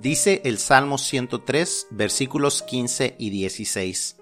Dice el Salmo 103, versículos 15 y 16.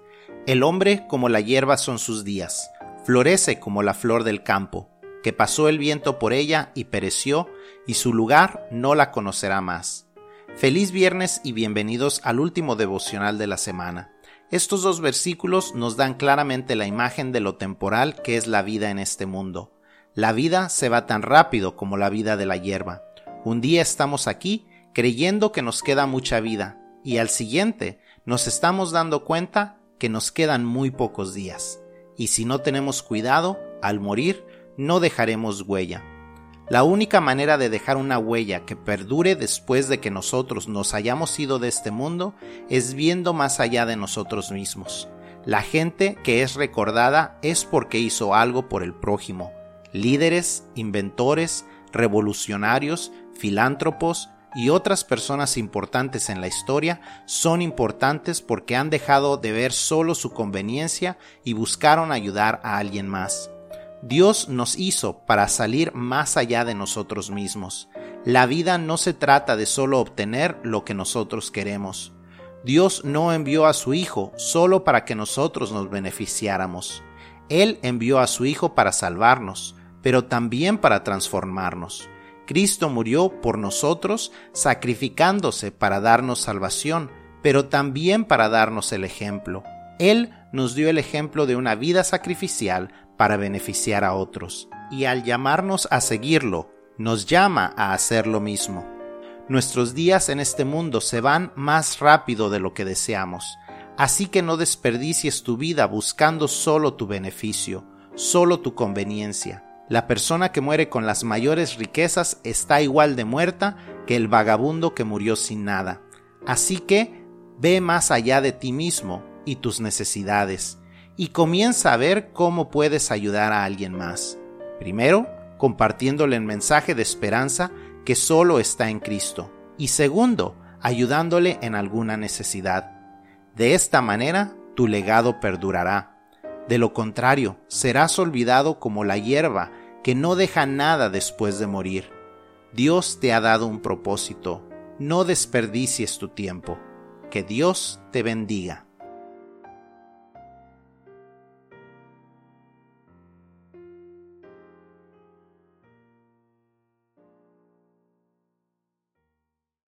El hombre como la hierba son sus días, florece como la flor del campo, que pasó el viento por ella y pereció, y su lugar no la conocerá más. Feliz viernes y bienvenidos al último devocional de la semana. Estos dos versículos nos dan claramente la imagen de lo temporal que es la vida en este mundo. La vida se va tan rápido como la vida de la hierba. Un día estamos aquí creyendo que nos queda mucha vida y al siguiente nos estamos dando cuenta que nos quedan muy pocos días. Y si no tenemos cuidado, al morir no dejaremos huella. La única manera de dejar una huella que perdure después de que nosotros nos hayamos ido de este mundo es viendo más allá de nosotros mismos. La gente que es recordada es porque hizo algo por el prójimo. Líderes, inventores, revolucionarios, filántropos, y otras personas importantes en la historia son importantes porque han dejado de ver solo su conveniencia y buscaron ayudar a alguien más. Dios nos hizo para salir más allá de nosotros mismos. La vida no se trata de solo obtener lo que nosotros queremos. Dios no envió a su Hijo solo para que nosotros nos beneficiáramos. Él envió a su Hijo para salvarnos, pero también para transformarnos. Cristo murió por nosotros, sacrificándose para darnos salvación, pero también para darnos el ejemplo. Él nos dio el ejemplo de una vida sacrificial para beneficiar a otros, y al llamarnos a seguirlo, nos llama a hacer lo mismo. Nuestros días en este mundo se van más rápido de lo que deseamos, así que no desperdicies tu vida buscando solo tu beneficio, solo tu conveniencia. La persona que muere con las mayores riquezas está igual de muerta que el vagabundo que murió sin nada. Así que ve más allá de ti mismo y tus necesidades y comienza a ver cómo puedes ayudar a alguien más. Primero, compartiéndole el mensaje de esperanza que solo está en Cristo. Y segundo, ayudándole en alguna necesidad. De esta manera, tu legado perdurará de lo contrario, serás olvidado como la hierba que no deja nada después de morir. Dios te ha dado un propósito. No desperdicies tu tiempo. Que Dios te bendiga.